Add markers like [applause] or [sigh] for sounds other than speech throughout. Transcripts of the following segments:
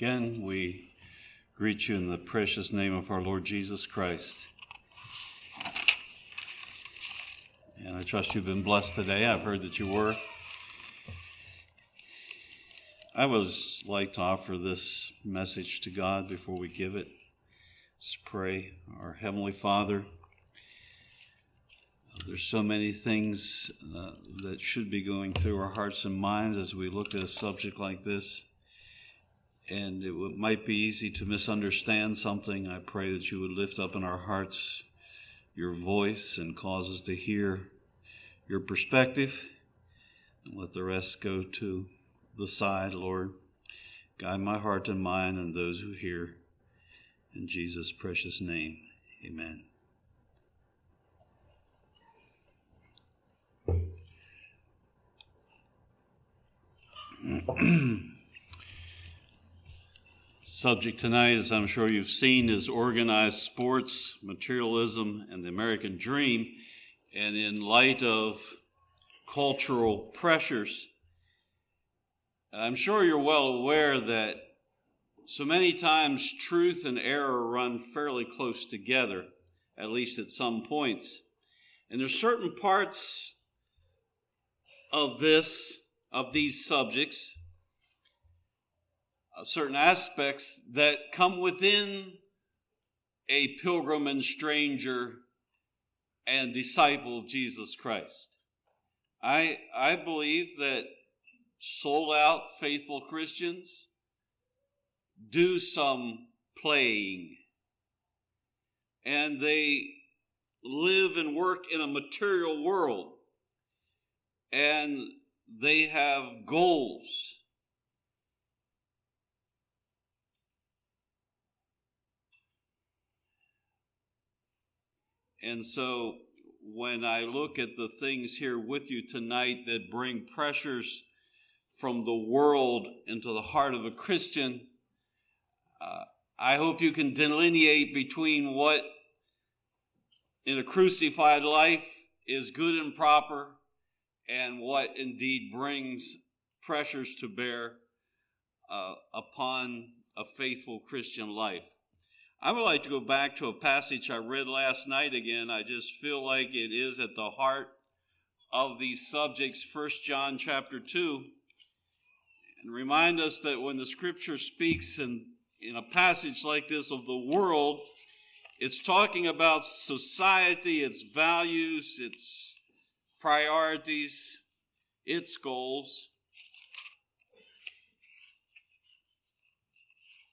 Again, we greet you in the precious name of our Lord Jesus Christ. And I trust you've been blessed today. I've heard that you were. I would like to offer this message to God before we give it. Let's pray. Our Heavenly Father, there's so many things uh, that should be going through our hearts and minds as we look at a subject like this and it might be easy to misunderstand something. I pray that you would lift up in our hearts your voice and cause us to hear your perspective. And let the rest go to the side, Lord. Guide my heart and mind and those who hear. In Jesus' precious name, amen. [clears throat] Subject tonight, as I'm sure you've seen, is organized sports, materialism, and the American dream. And in light of cultural pressures, I'm sure you're well aware that so many times truth and error run fairly close together, at least at some points. And there's certain parts of this, of these subjects, Uh, certain aspects that come within a pilgrim and stranger and disciple of Jesus Christ. I, I believe that sold out faithful Christians do some playing and they live and work in a material world and they have goals And so when I look at the things here with you tonight that bring pressures from the world into the heart of a Christian, uh, I hope you can delineate between what in a crucified life is good and proper and what indeed brings pressures to bear uh, upon a faithful Christian life. I would like to go back to a passage I read last night again. I just feel like it is at the heart of these subjects, 1 John chapter 2, and remind us that when the scripture speaks in, in a passage like this of the world, it's talking about society, its values, its priorities, its goals.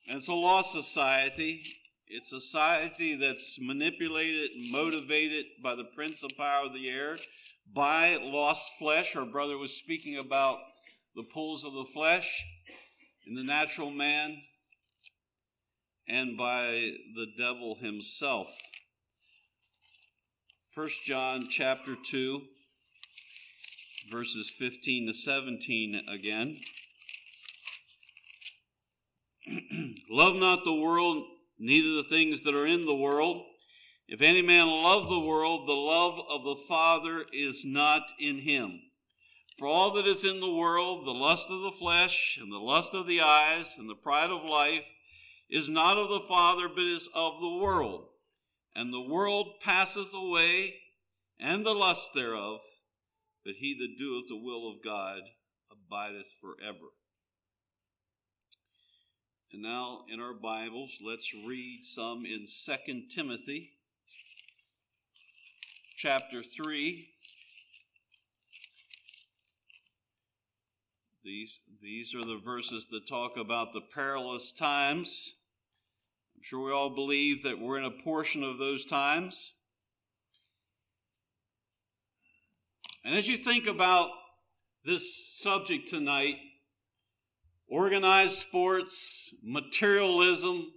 And it's a lost society. It's a society that's manipulated and motivated by the prince of power of the air, by lost flesh. Our brother was speaking about the pulls of the flesh in the natural man, and by the devil himself. 1 John chapter 2, verses 15 to 17 again. [clears throat] Love not the world neither the things that are in the world. If any man love the world, the love of the Father is not in him. For all that is in the world, the lust of the flesh, and the lust of the eyes, and the pride of life, is not of the Father, but is of the world. And the world passeth away, and the lust thereof, but he that doeth the will of God abideth forever. And now in our Bibles, let's read some in 2 Timothy chapter 3. These, these are the verses that talk about the perilous times. I'm sure we all believe that we're in a portion of those times. And as you think about this subject tonight, organized sports, materialism,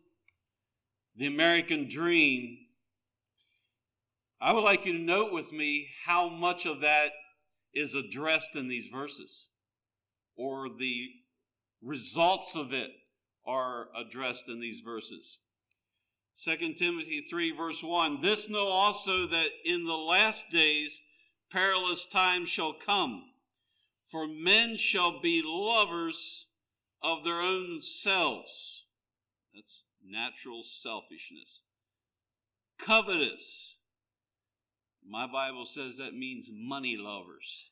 the American dream, I would like you to note with me how much of that is addressed in these verses, or the results of it are addressed in these verses. 2 Timothy 3, verse 1 This know also that in the last days perilous times shall come, for men shall be lovers of their own selves, That's natural selfishness. Covetous. My Bible says that means money lovers.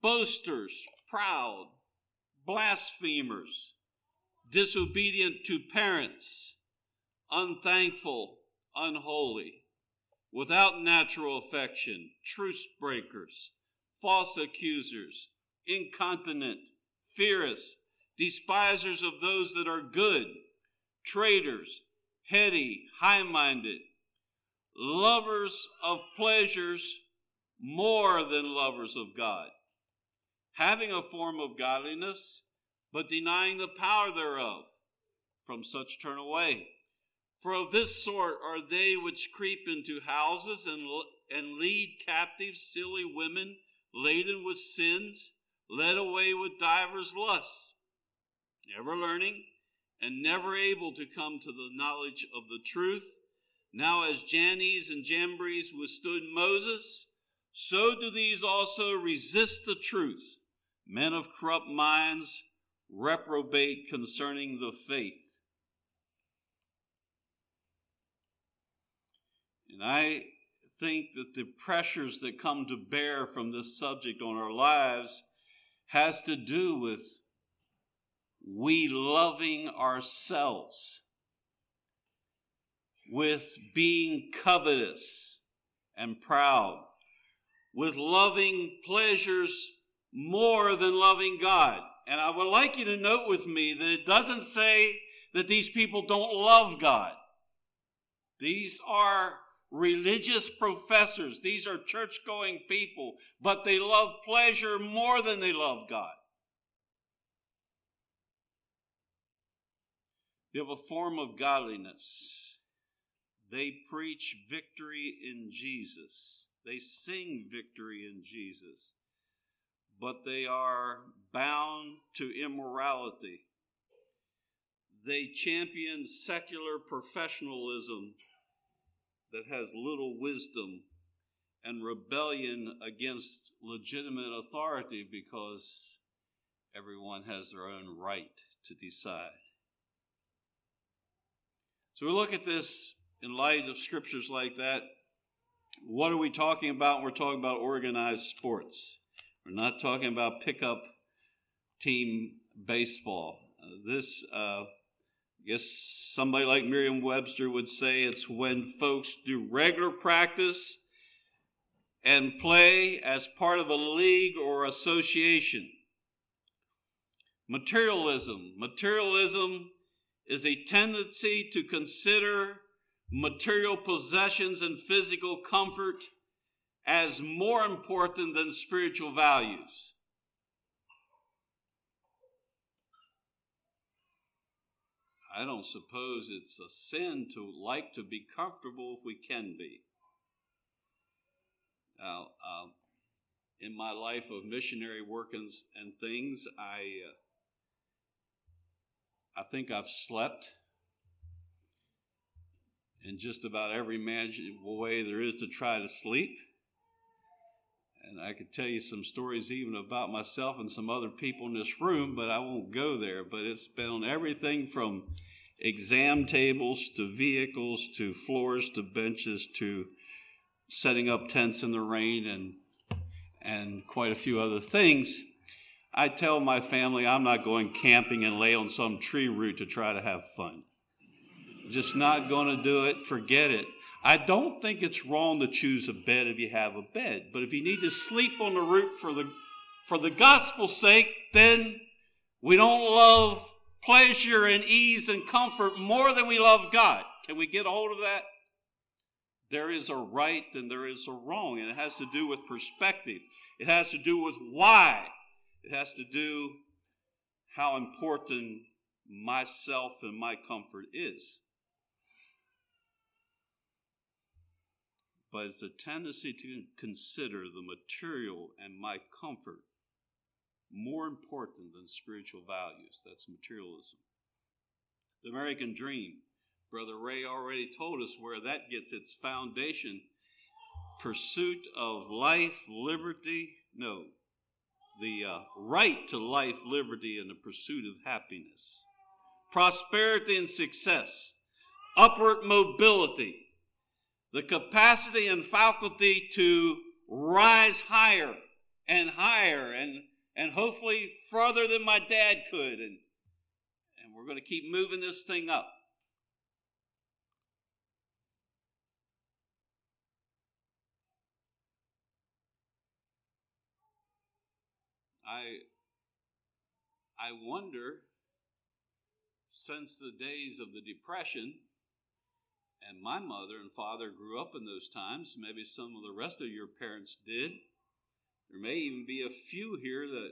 Boasters, proud, blasphemers, disobedient to parents, unthankful, unholy, without natural affection, truce breakers, false accusers, incontinent, fierce, despisers of those that are good, traitors, heady, high minded, lovers of pleasures more than lovers of God, having a form of godliness, but denying the power thereof. From such turn away. For of this sort are they which creep into houses and, and lead captive silly women laden with sins, led away with divers lusts, never learning and never able to come to the knowledge of the truth. Now, as Jannes and Jambres withstood Moses, so do these also resist the truth. Men of corrupt minds reprobate concerning the faith. And I think that the pressures that come to bear from this subject on our lives has to do with we loving ourselves, with being covetous and proud, with loving pleasures more than loving God. And I would like you to note with me that it doesn't say that these people don't love God. These are religious professors. These are church going people, but they love pleasure more than they love God. They have a form of godliness. They preach victory in Jesus. They sing victory in Jesus. But they are bound to immorality. They champion secular professionalism that has little wisdom and rebellion against legitimate authority because everyone has their own right to decide. So we look at this in light of scriptures like that. What are we talking about? We're talking about organized sports. We're not talking about pickup team baseball. Uh, this uh, I guess somebody like Merriam Webster would say it's when folks do regular practice and play as part of a league or association. Materialism. Materialism is a tendency to consider material possessions and physical comfort as more important than spiritual values. I don't suppose it's a sin to like to be comfortable if we can be. Now, uh, in my life of missionary work and, and things, I uh, I think I've slept in just about every imaginable way there is to try to sleep. And I could tell you some stories even about myself and some other people in this room, but I won't go there. But it's been on everything from exam tables to vehicles to floors to benches to setting up tents in the rain and and quite a few other things. I tell my family I'm not going camping and lay on some tree root to try to have fun. Just not going to do it. Forget it. I don't think it's wrong to choose a bed if you have a bed, but if you need to sleep on the root for the for the gospel's sake, then we don't love pleasure and ease and comfort more than we love God. Can we get a hold of that? There is a right and there is a wrong, and it has to do with perspective. It has to do with why. It has to do how important myself and my comfort is. But it's a tendency to consider the material and my comfort more important than spiritual values. That's materialism. The American dream. Brother Ray already told us where that gets its foundation. Pursuit of life, liberty, no, the uh, right to life, liberty, and the pursuit of happiness. prosperity and success, upward mobility, the capacity and faculty to rise higher and higher and, and hopefully further than my dad could. And, and we're going to keep moving this thing up. I I wonder since the days of the depression and my mother and father grew up in those times maybe some of the rest of your parents did may even be a few here that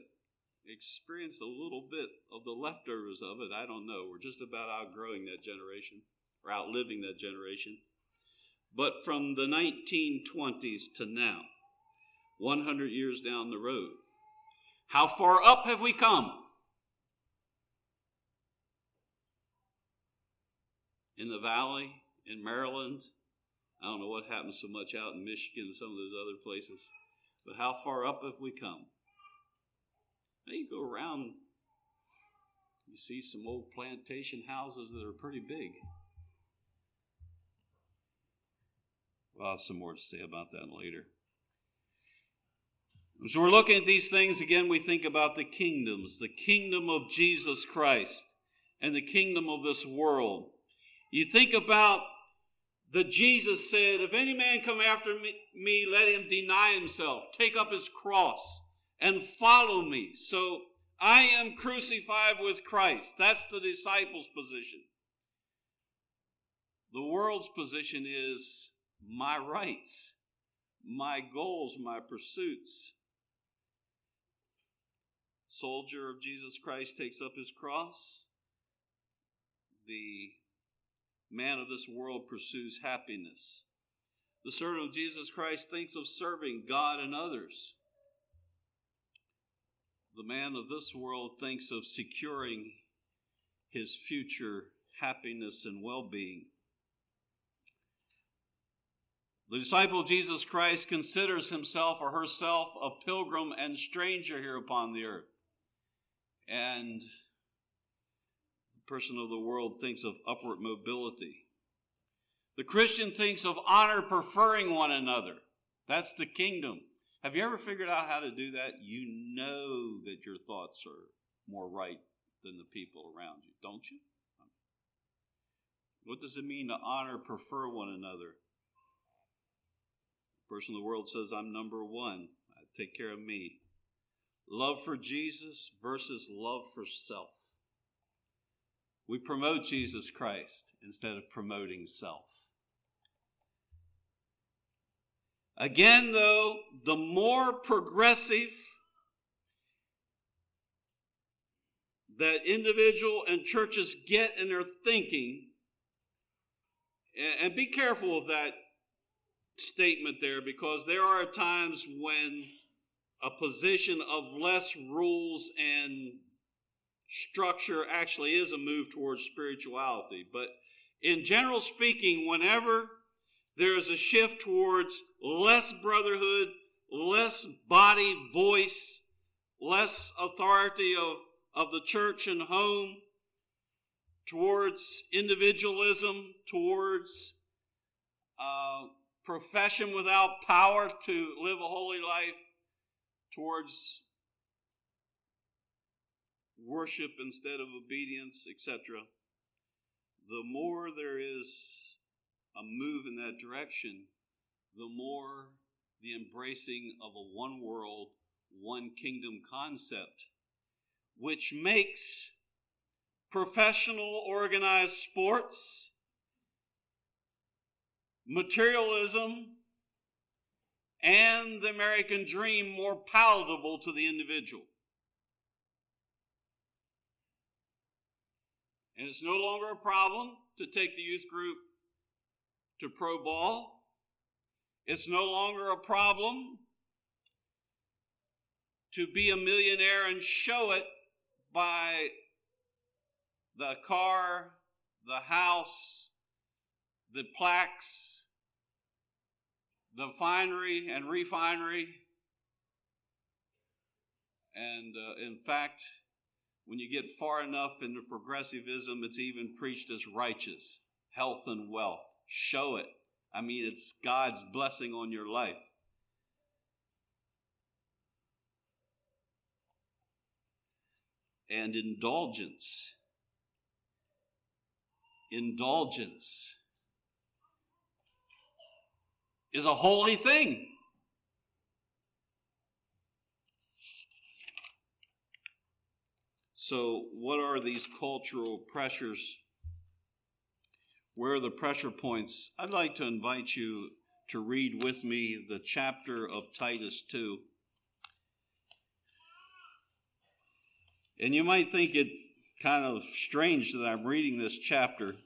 experienced a little bit of the leftovers of it i don't know we're just about outgrowing that generation or outliving that generation but from the 1920s to now 100 years down the road how far up have we come? In the valley, in Maryland. I don't know what happens so much out in Michigan and some of those other places. But how far up have we come? Now you go around, you see some old plantation houses that are pretty big. Well, I'll have some more to say about that later. As we're looking at these things, again, we think about the kingdoms the kingdom of Jesus Christ and the kingdom of this world. You think about the Jesus said, If any man come after me, let him deny himself, take up his cross, and follow me. So I am crucified with Christ. That's the disciples' position. The world's position is my rights, my goals, my pursuits soldier of Jesus Christ takes up his cross. The man of this world pursues happiness. The servant of Jesus Christ thinks of serving God and others. The man of this world thinks of securing his future happiness and well being. The disciple of Jesus Christ considers himself or herself a pilgrim and stranger here upon the earth. And person of the world thinks of upward mobility. The Christian thinks of honor preferring one another. That's the kingdom. Have you ever figured out how to do that? You know that your thoughts are more right than the people around you, don't you? What does it mean to honor, prefer one another? The person of the world says, I'm number one. I take care of me. Love for Jesus versus love for self. We promote Jesus Christ instead of promoting self. Again, though, the more progressive that individual and churches get in their thinking, and be careful of that statement there because there are times when a position of less rules and structure actually is a move towards spirituality. But in general speaking, whenever there is a shift towards less brotherhood, less body voice, less authority of, of the church and home, towards individualism, towards uh, profession without power to live a holy life, towards worship instead of obedience, etc., the more there is a move in that direction, the more the embracing of a one world, one kingdom concept, which makes professional organized sports, materialism, and the American dream more palatable to the individual. And it's no longer a problem to take the youth group to pro ball. It's no longer a problem to be a millionaire and show it by the car, the house, the plaques, the finery and refinery. And uh, in fact, When you get far enough into progressivism, it's even preached as righteous, health and wealth. Show it. I mean, it's God's blessing on your life. And indulgence. Indulgence is a holy thing. So, what are these cultural pressures? Where are the pressure points? I'd like to invite you to read with me the chapter of Titus 2. And you might think it kind of strange that I'm reading this chapter.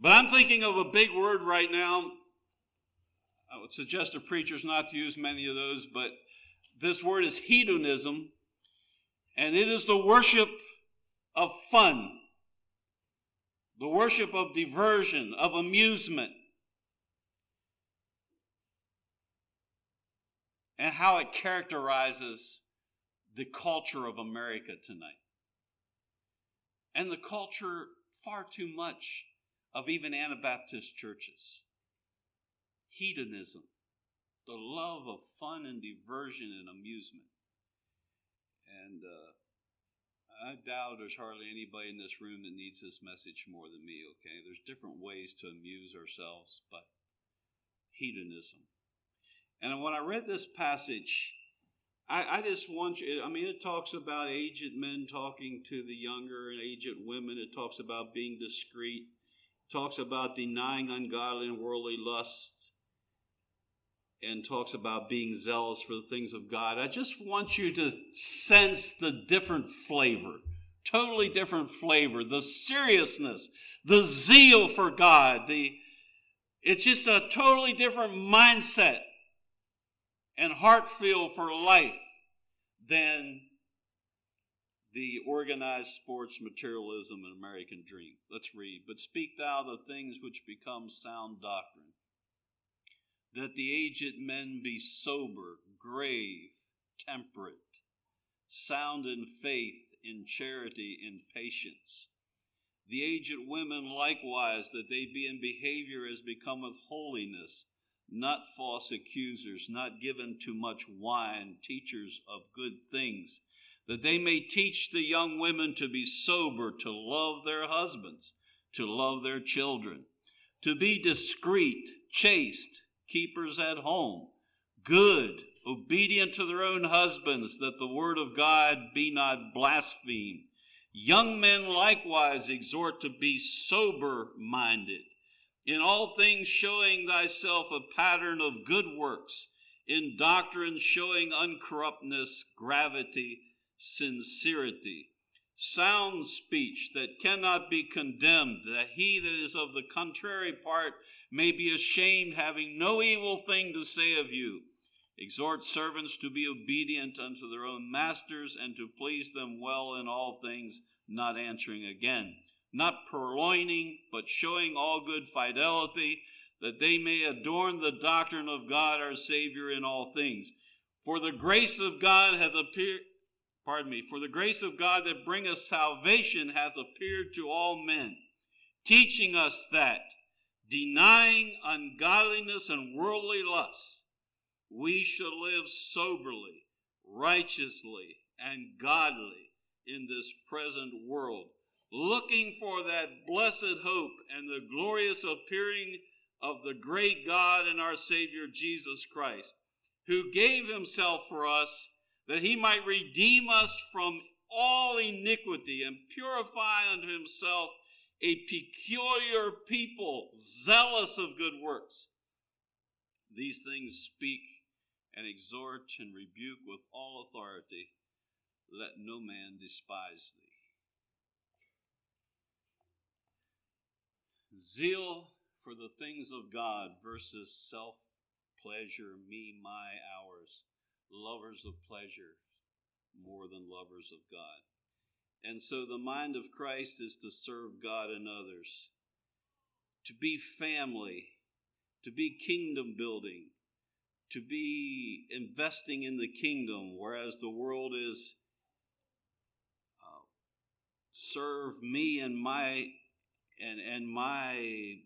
But I'm thinking of a big word right now. I would suggest to preachers not to use many of those, but this word is hedonism and it is the worship of fun, the worship of diversion, of amusement, and how it characterizes the culture of America tonight. And the culture, far too much, of even Anabaptist churches. Hedonism, the love of fun and diversion and amusement. And uh, I doubt there's hardly anybody in this room that needs this message more than me, okay? There's different ways to amuse ourselves, but hedonism. And when I read this passage, I, I, just want you, I mean, it talks about aged men talking to the younger and aged women. It talks about being discreet. It talks about denying ungodly and worldly lusts and talks about being zealous for the things of God. I just want you to sense the different flavor, totally different flavor, the seriousness, the zeal for God. The it's just a totally different mindset and heart feel for life than the organized sports materialism and American dream. Let's read. But speak thou the things which become sound doctrine that the aged men be sober, grave, temperate, sound in faith, in charity, in patience. The aged women likewise, that they be in behavior as becometh holiness, not false accusers, not given to much wine, teachers of good things, that they may teach the young women to be sober, to love their husbands, to love their children, to be discreet, chaste, keepers at home, good, obedient to their own husbands, that the word of God be not blasphemed. Young men likewise exhort to be sober minded, in all things showing thyself a pattern of good works, in doctrine showing uncorruptness, gravity, sincerity sound speech that cannot be condemned, that he that is of the contrary part may be ashamed, having no evil thing to say of you. Exhort servants to be obedient unto their own masters, and to please them well in all things, not answering again, not purloining, but showing all good fidelity, that they may adorn the doctrine of God our Savior in all things. For the grace of God hath appeared pardon me, for the grace of God that bringeth salvation hath appeared to all men, teaching us that, denying ungodliness and worldly lusts, we shall live soberly, righteously, and godly in this present world, looking for that blessed hope and the glorious appearing of the great God and our Savior Jesus Christ, who gave himself for us that he might redeem us from all iniquity and purify unto himself a peculiar people, zealous of good works. These things speak and exhort and rebuke with all authority. Let no man despise thee. Zeal for the things of God versus self pleasure, me, my, ours lovers of pleasure more than lovers of God. And so the mind of Christ is to serve God and others, to be family, to be kingdom building, to be investing in the kingdom, whereas the world is uh, serve me and my and and my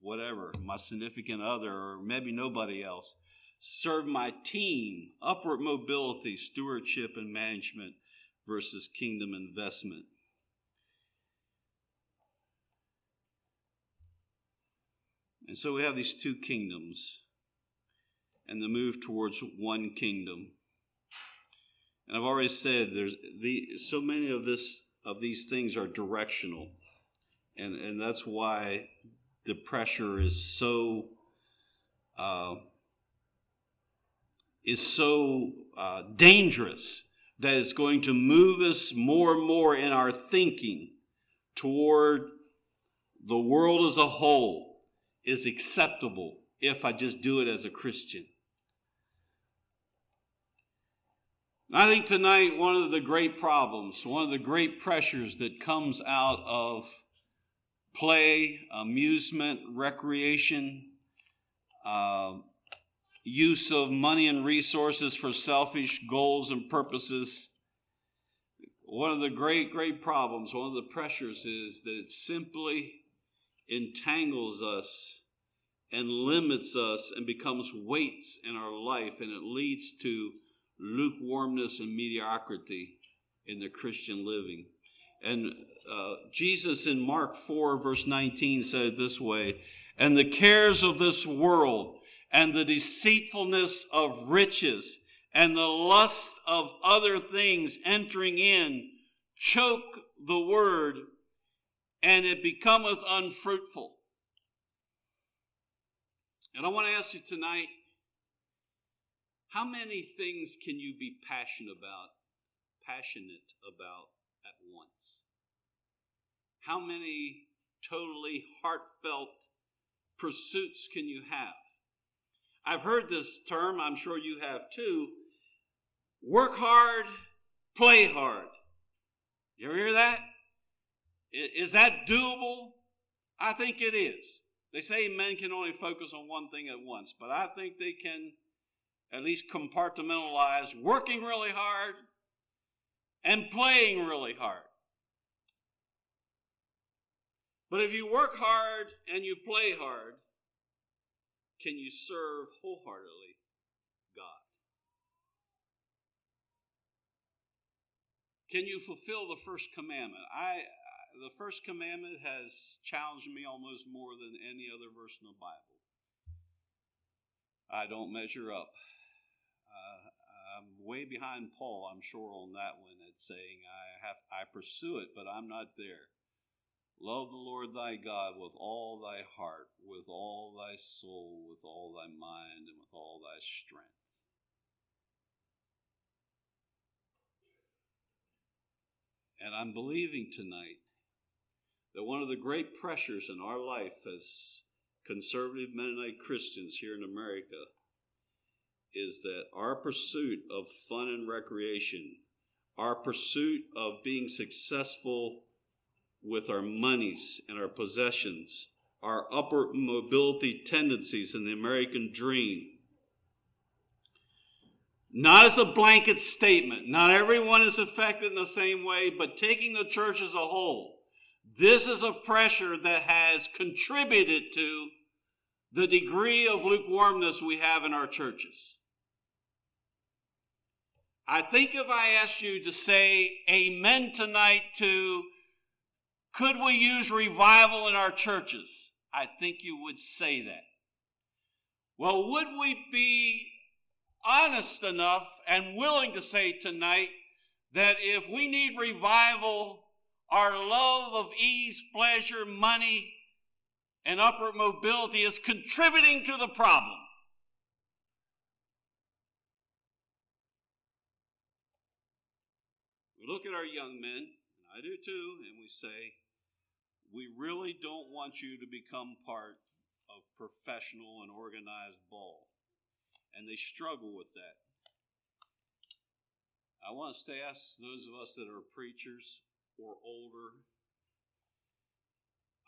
whatever my significant other or maybe nobody else. Serve my team upward mobility stewardship and management versus kingdom investment and so we have these two kingdoms and the move towards one kingdom. And I've already said there's the so many of this of these things are directional. And and that's why the pressure is so uh, is so uh, dangerous that it's going to move us more and more in our thinking toward the world as a whole is acceptable if I just do it as a Christian. I think tonight one of the great problems, one of the great pressures that comes out of play, amusement, recreation, uh, use of money and resources for selfish goals and purposes. One of the great, great problems, one of the pressures is that it simply entangles us and limits us and becomes weights in our life, and it leads to lukewarmness and mediocrity in the Christian living. And uh, Jesus in Mark 4, verse 19, said this way And the cares of this world, and the deceitfulness of riches, and the lust of other things entering in, choke the word, and it becometh unfruitful. And I want to ask you tonight how many things can you be passionate about, passionate about at once? How many totally heartfelt pursuits can you have? I've heard this term, I'm sure you have too. Work hard, play hard. You ever hear that? Is that doable? I think it is. They say men can only focus on one thing at once, but I think they can at least compartmentalize working really hard and playing really hard. But if you work hard and you play hard, can you serve wholeheartedly God? Can you fulfill the first commandment? I the first commandment has challenged me almost more than any other verse in the Bible. I don't measure up. Uh, I'm way behind Paul, I'm sure, on that one. at saying I have I pursue it, but I'm not there. Love the Lord thy God with all thy heart, with all thy soul, with all thy mind, and with all thy strength. And I'm believing tonight that one of the great pressures in our life as conservative Mennonite Christians here in America is that our pursuit of fun and recreation, our pursuit of being successful with our monies and our possessions, our upward mobility tendencies in the American dream, not as a blanket statement, not everyone is affected in the same way, but taking the church as a whole, this is a pressure that has contributed to the degree of lukewarmness we have in our churches. I think if I asked you to say amen tonight to could we use revival in our churches? I think you would say that. Well, would we be honest enough and willing to say tonight that if we need revival, our love of ease, pleasure, money, and upward mobility is contributing to the problem? We look at our young men, and I do too, and we say, we really don't want you to become part of professional and organized ball. And they struggle with that. I want us to ask those of us that are preachers or older,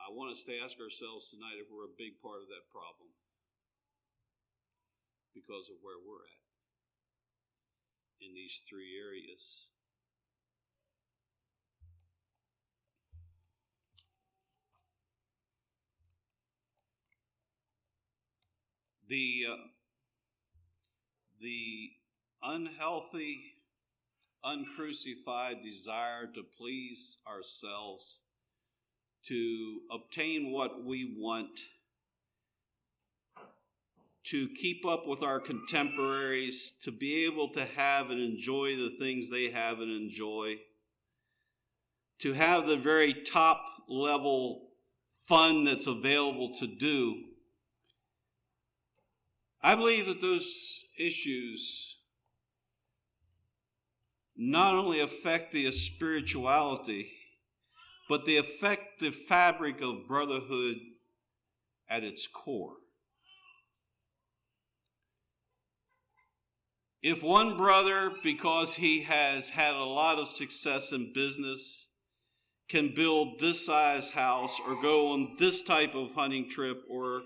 I want us to ask ourselves tonight if we're a big part of that problem. because of where we're at in these three areas. The, uh, the unhealthy, uncrucified desire to please ourselves, to obtain what we want, to keep up with our contemporaries, to be able to have and enjoy the things they have and enjoy, to have the very top level fun that's available to do. I believe that those issues not only affect the spirituality, but they affect the fabric of brotherhood at its core. If one brother, because he has had a lot of success in business, can build this size house or go on this type of hunting trip or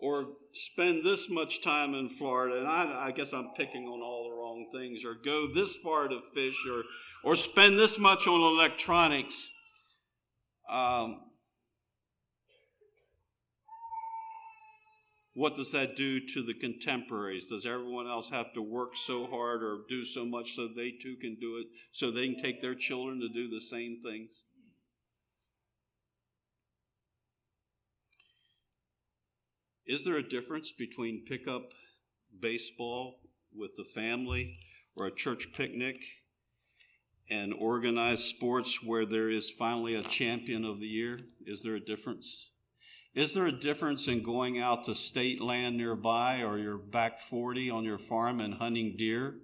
or spend this much time in Florida, and I, I, guess I'm picking on all the wrong things, or go this far to fish, or, or spend this much on electronics. Um, what does that do to the contemporaries? Does everyone else have to work so hard or do so much so they too can do it, so they can take their children to do the same things? Is there a difference between pickup baseball with the family or a church picnic and organized sports where there is finally a champion of the year? Is there a difference? Is there a difference in going out to state land nearby or your back 40 on your farm and hunting deer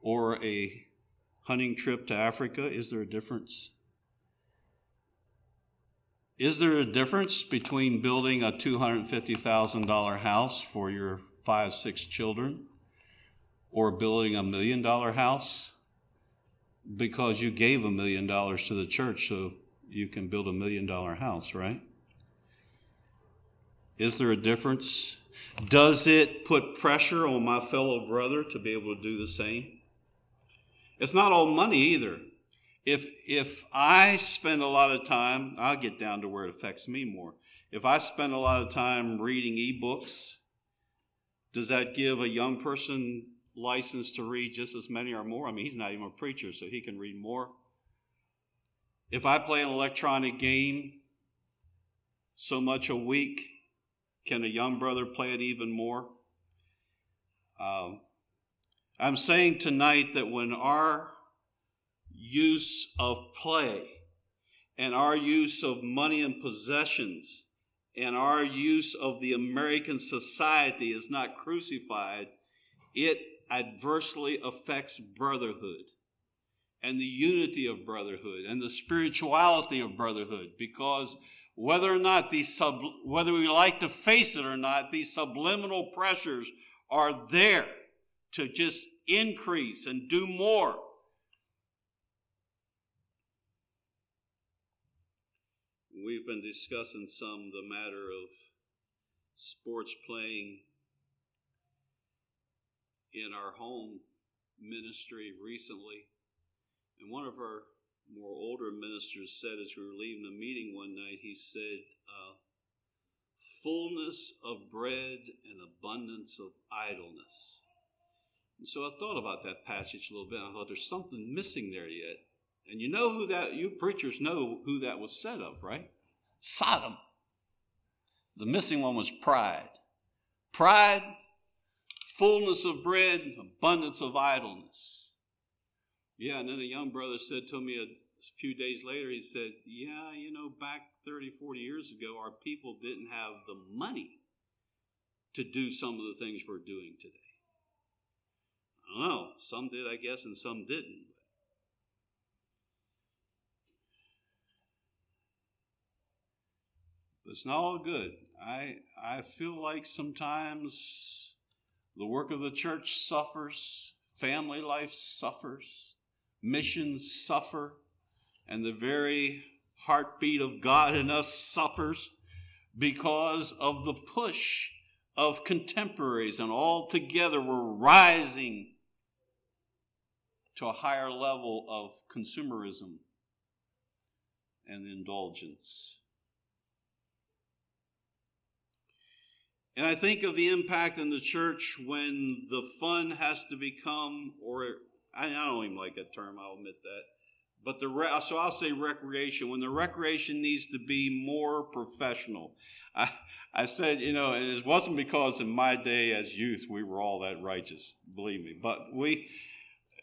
or a hunting trip to Africa? Is there a difference? Is there a difference between building a $250,000 house for your five, six children or building a million dollar house? Because you gave a million dollars to the church so you can build a million dollar house, right? Is there a difference? Does it put pressure on my fellow brother to be able to do the same? It's not all money either if if I spend a lot of time, I'll get down to where it affects me more. If I spend a lot of time reading ebooks, does that give a young person license to read just as many or more? I mean, he's not even a preacher, so he can read more. If I play an electronic game so much a week, can a young brother play it even more? Um, I'm saying tonight that when our use of play and our use of money and possessions and our use of the American society is not crucified, it adversely affects brotherhood and the unity of brotherhood and the spirituality of brotherhood because whether or not these sub, whether we like to face it or not these subliminal pressures are there to just increase and do more We've been discussing some the matter of sports playing in our home ministry recently. And one of our more older ministers said as we were leaving the meeting one night, he said, uh, fullness of bread and abundance of idleness. And so I thought about that passage a little bit. I thought there's something missing there yet. And you know who that, you preachers know who that was said of, right? Sodom. The missing one was pride. Pride, fullness of bread, abundance of idleness. Yeah, and then a young brother said to me a few days later, he said, Yeah, you know, back 30, 40 years ago, our people didn't have the money to do some of the things we're doing today. I don't know. Some did, I guess, and some didn't. It's not all good. I, I feel like sometimes the work of the church suffers, family life suffers, missions suffer, and the very heartbeat of God in us suffers because of the push of contemporaries, and all together we're rising to a higher level of consumerism and indulgence. And I think of the impact in the church when the fun has to become, or I don't even like that term, I'll admit that. But the so I'll say recreation when the recreation needs to be more professional. [laughs] I I said you know and it wasn't because in my day as youth we were all that righteous, believe me. But we,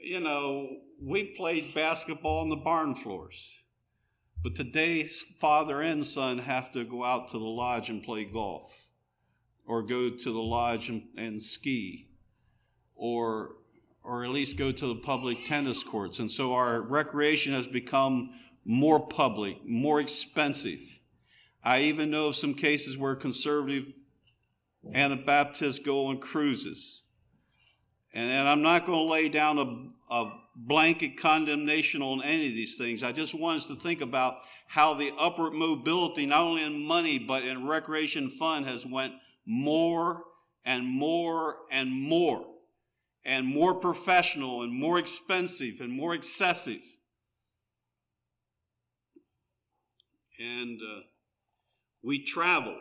you know, we played basketball on the barn floors. But today, father and son have to go out to the lodge and play golf or go to the lodge and, and ski or or at least go to the public tennis courts. And so our recreation has become more public, more expensive. I even know of some cases where conservative Anabaptists go on cruises. And, and I'm not going to lay down a, a blanket condemnation on any of these things. I just want us to think about how the upward mobility, not only in money, but in recreation fund, has went more and more and more and more professional and more expensive and more excessive. And uh, we travel.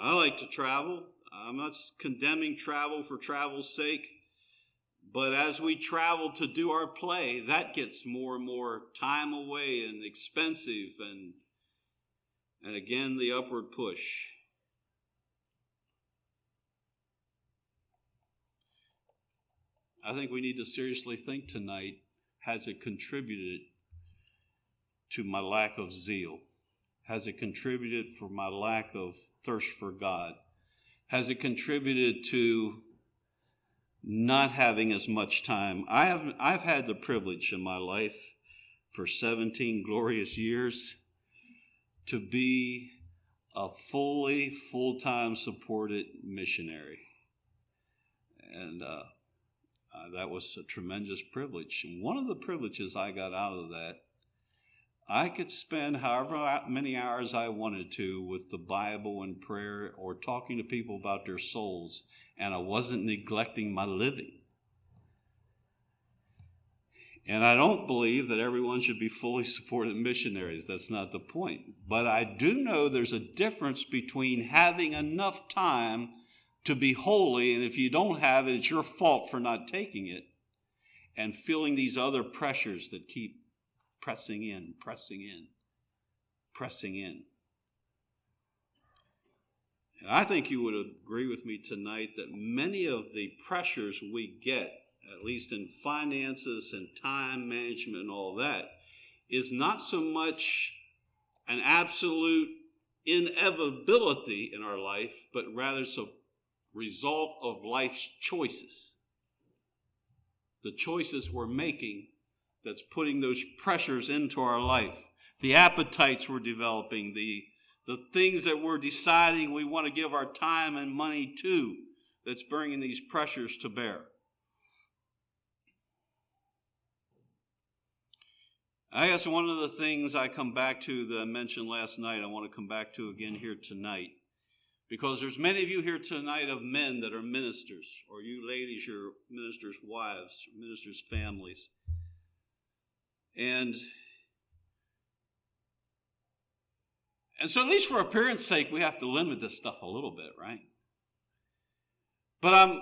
I like to travel. I'm not condemning travel for travel's sake. But as we travel to do our play, that gets more and more time away and expensive and and again the upward push. I think we need to seriously think tonight has it contributed to my lack of zeal? Has it contributed for my lack of thirst for God? Has it contributed to not having as much time? I have I've had the privilege in my life for 17 glorious years to be a fully full-time supported missionary. And uh, uh, that was a tremendous privilege. One of the privileges I got out of that, I could spend however many hours I wanted to with the Bible and prayer or talking to people about their souls, and I wasn't neglecting my living. And I don't believe that everyone should be fully supported missionaries. That's not the point. But I do know there's a difference between having enough time to be holy, and if you don't have it, it's your fault for not taking it, and feeling these other pressures that keep pressing in, pressing in, pressing in. And I think you would agree with me tonight that many of the pressures we get, at least in finances and time management and all that, is not so much an absolute inevitability in our life, but rather so result of life's choices. The choices we're making that's putting those pressures into our life. The appetites we're developing, the, the things that we're deciding we want to give our time and money to that's bringing these pressures to bear. I guess one of the things I come back to that I mentioned last night, I want to come back to again here tonight because there's many of you here tonight of men that are ministers, or you ladies, you're ministers' wives, ministers' families. And and so at least for appearance sake, we have to limit this stuff a little bit, right? But I'm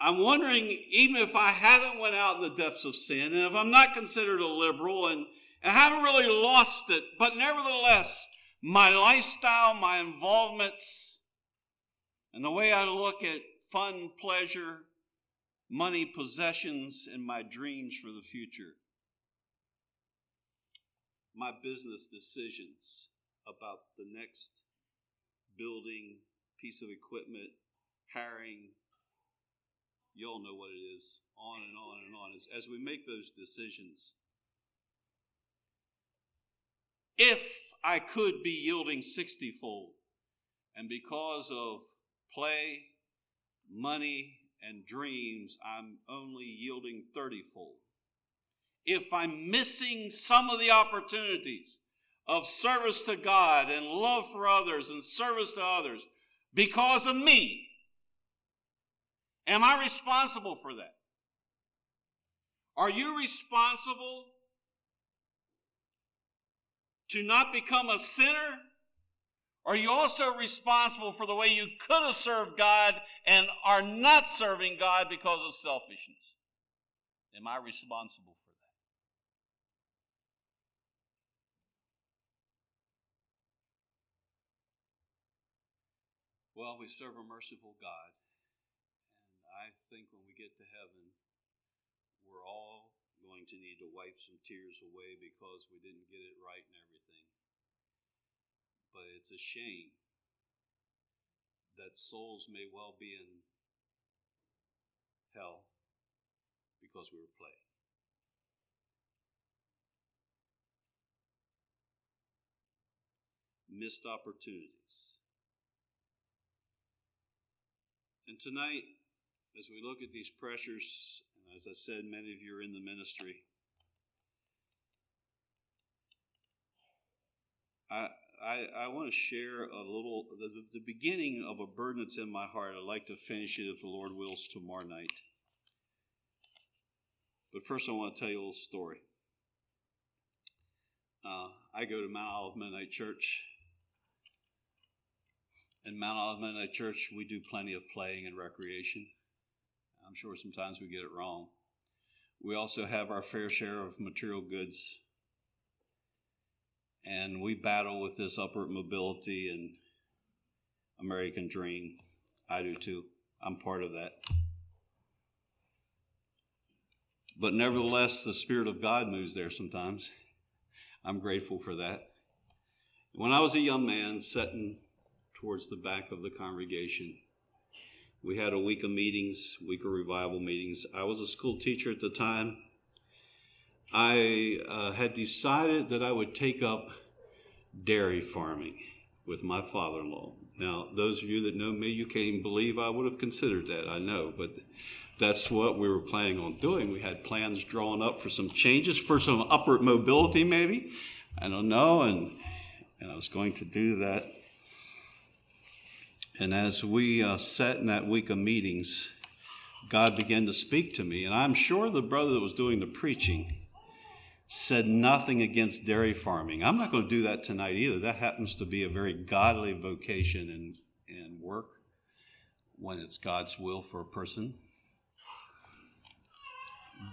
I'm wondering, even if I haven't went out in the depths of sin, and if I'm not considered a liberal and, and I haven't really lost it, but nevertheless, my lifestyle, my involvements, and the way I look at fun, pleasure, money, possessions, and my dreams for the future. My business decisions about the next building, piece of equipment, hiring. You all know what it is, on and on and on. As, as we make those decisions, if I could be yielding 60 fold. And because of play, money, and dreams, I'm only yielding 30 fold. If I'm missing some of the opportunities of service to God and love for others and service to others, because of me. Am I responsible for that? Are you responsible to not become a sinner? Are you also responsible for the way you could have served God and are not serving God because of selfishness? Am I responsible for that? Well, we serve a merciful God. And I think when we get to heaven, we're all going to need to wipe some tears away because we didn't get it right and everything. But it's a shame that souls may well be in hell because we were playing. Missed opportunities. And tonight, as we look at these pressures and as I said, many of you are in the ministry. I, I, I want to share a little, the, the beginning of a burden that's in my heart. I'd like to finish it if the Lord wills tomorrow night. But first, I want to tell you a little story. Uh, I go to Mount Olive Mennonite Church. In Mount Olive Mennonite Church, we do plenty of playing and recreation. I'm sure sometimes we get it wrong. We also have our fair share of material goods. And we battle with this upward mobility and American dream. I do too. I'm part of that. But nevertheless, the Spirit of God moves there sometimes. I'm grateful for that. When I was a young man sitting towards the back of the congregation, we had a week of meetings, week of revival meetings. I was a school teacher at the time. I uh, had decided that I would take up dairy farming with my father in law. Now, those of you that know me, you can't even believe I would have considered that, I know, but that's what we were planning on doing. We had plans drawn up for some changes, for some upward mobility, maybe. I don't know, and, and I was going to do that. And as we uh, sat in that week of meetings, God began to speak to me. And I'm sure the brother that was doing the preaching said nothing against dairy farming. I'm not going to do that tonight either. That happens to be a very godly vocation and, and work when it's God's will for a person.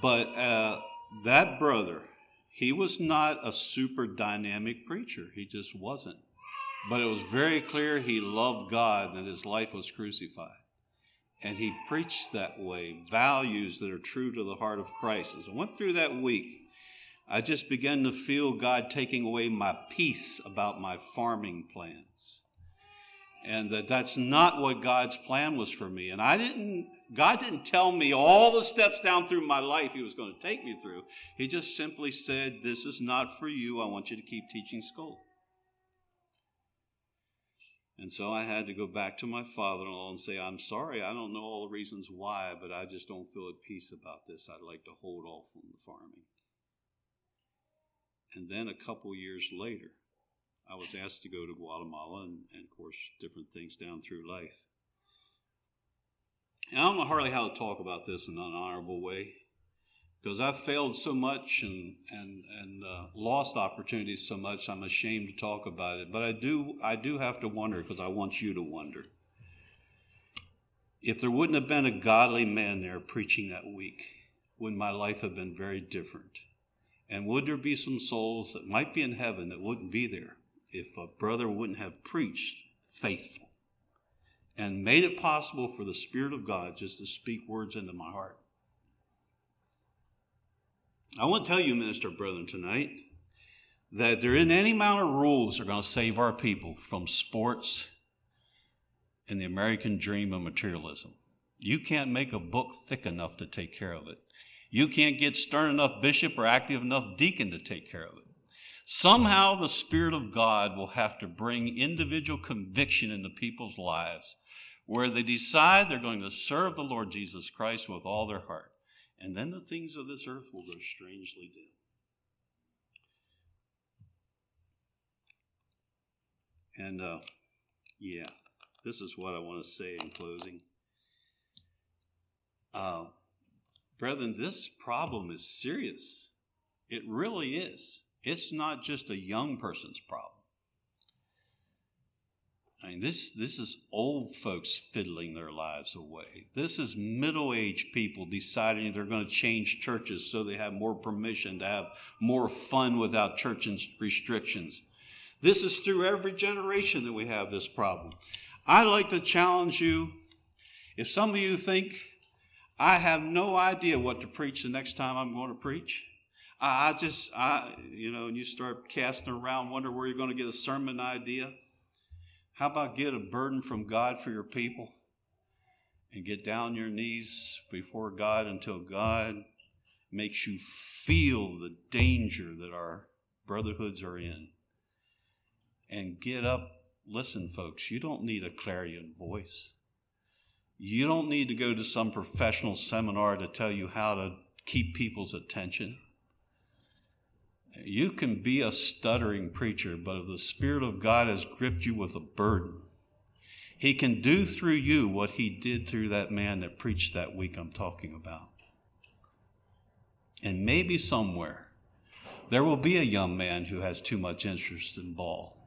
But uh, that brother, he was not a super dynamic preacher. He just wasn't. But it was very clear he loved God and his life was crucified. And he preached that way, values that are true to the heart of Christ. As I went through that week, I just began to feel God taking away my peace about my farming plans. And that that's not what God's plan was for me. And I didn't, God didn't tell me all the steps down through my life He was going to take me through. He just simply said, This is not for you. I want you to keep teaching school. And so I had to go back to my father in law and say, I'm sorry, I don't know all the reasons why, but I just don't feel at peace about this. I'd like to hold off on the farming. And then a couple years later, I was asked to go to Guatemala and, and of course, different things down through life. And I don't know hardly how to talk about this in an honorable way because I've failed so much and and and uh, lost opportunities so much. I'm ashamed to talk about it, but I do I do have to wonder because I want you to wonder if there wouldn't have been a godly man there preaching that week, would my life have been very different? And would there be some souls that might be in heaven that wouldn't be there if a brother wouldn't have preached faithful and made it possible for the Spirit of God just to speak words into my heart? I want to tell you, minister brethren, tonight that there isn't any amount of rules that are going to save our people from sports and the American dream of materialism. You can't make a book thick enough to take care of it. You can't get stern enough bishop or active enough deacon to take care of it. Somehow the Spirit of God will have to bring individual conviction into people's lives where they decide they're going to serve the Lord Jesus Christ with all their heart and then the things of this earth will go strangely dim. And uh, yeah, this is what I want to say in closing. Uh, brethren, this problem is serious. It really is. It's not just a young person's problem. I mean, this, this is old folks fiddling their lives away. This is middle aged people deciding they're going to change churches so they have more permission to have more fun without church restrictions. This is through every generation that we have this problem. I'd like to challenge you if some of you think I have no idea what to preach the next time I'm going to preach, I, I just, I, you know, and you start casting around, wonder where you're going to get a sermon idea. How about get a burden from God for your people and get down your knees before God until God makes you feel the danger that our brotherhoods are in? And get up. Listen, folks, you don't need a clarion voice. You don't need to go to some professional seminar to tell you how to keep people's attention. You can be a stuttering preacher, but if the Spirit of God has gripped you with a burden, He can do through you what He did through that man that preached that week I'm talking about. And maybe somewhere there will be a young man who has too much interest in ball,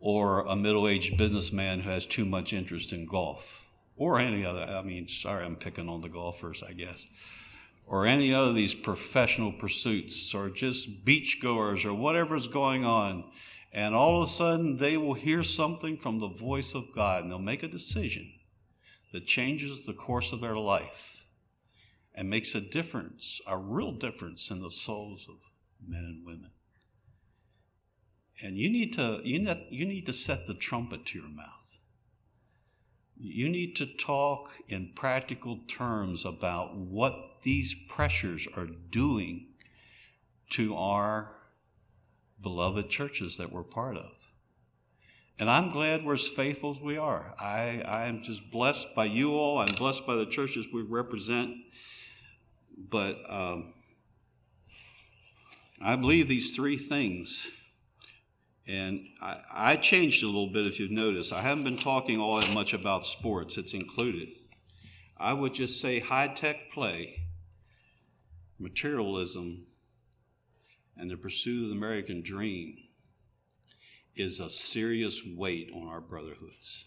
or a middle aged businessman who has too much interest in golf, or any other. I mean, sorry, I'm picking on the golfers, I guess or any other of these professional pursuits or just beachgoers or whatever's going on. And all of a sudden, they will hear something from the voice of God and they'll make a decision that changes the course of their life and makes a difference, a real difference in the souls of men and women. And you need to, you need, you need to set the trumpet to your mouth. You need to talk in practical terms about what these pressures are doing to our beloved churches that we're part of. And I'm glad we're as faithful as we are. I, I am just blessed by you all. I'm blessed by the churches we represent. But um, I believe these three things and I, I, changed a little bit if you've noticed. I haven't been talking all that much about sports, it's included. I would just say high tech play, materialism, and the pursuit of the American dream is a serious weight on our brotherhoods.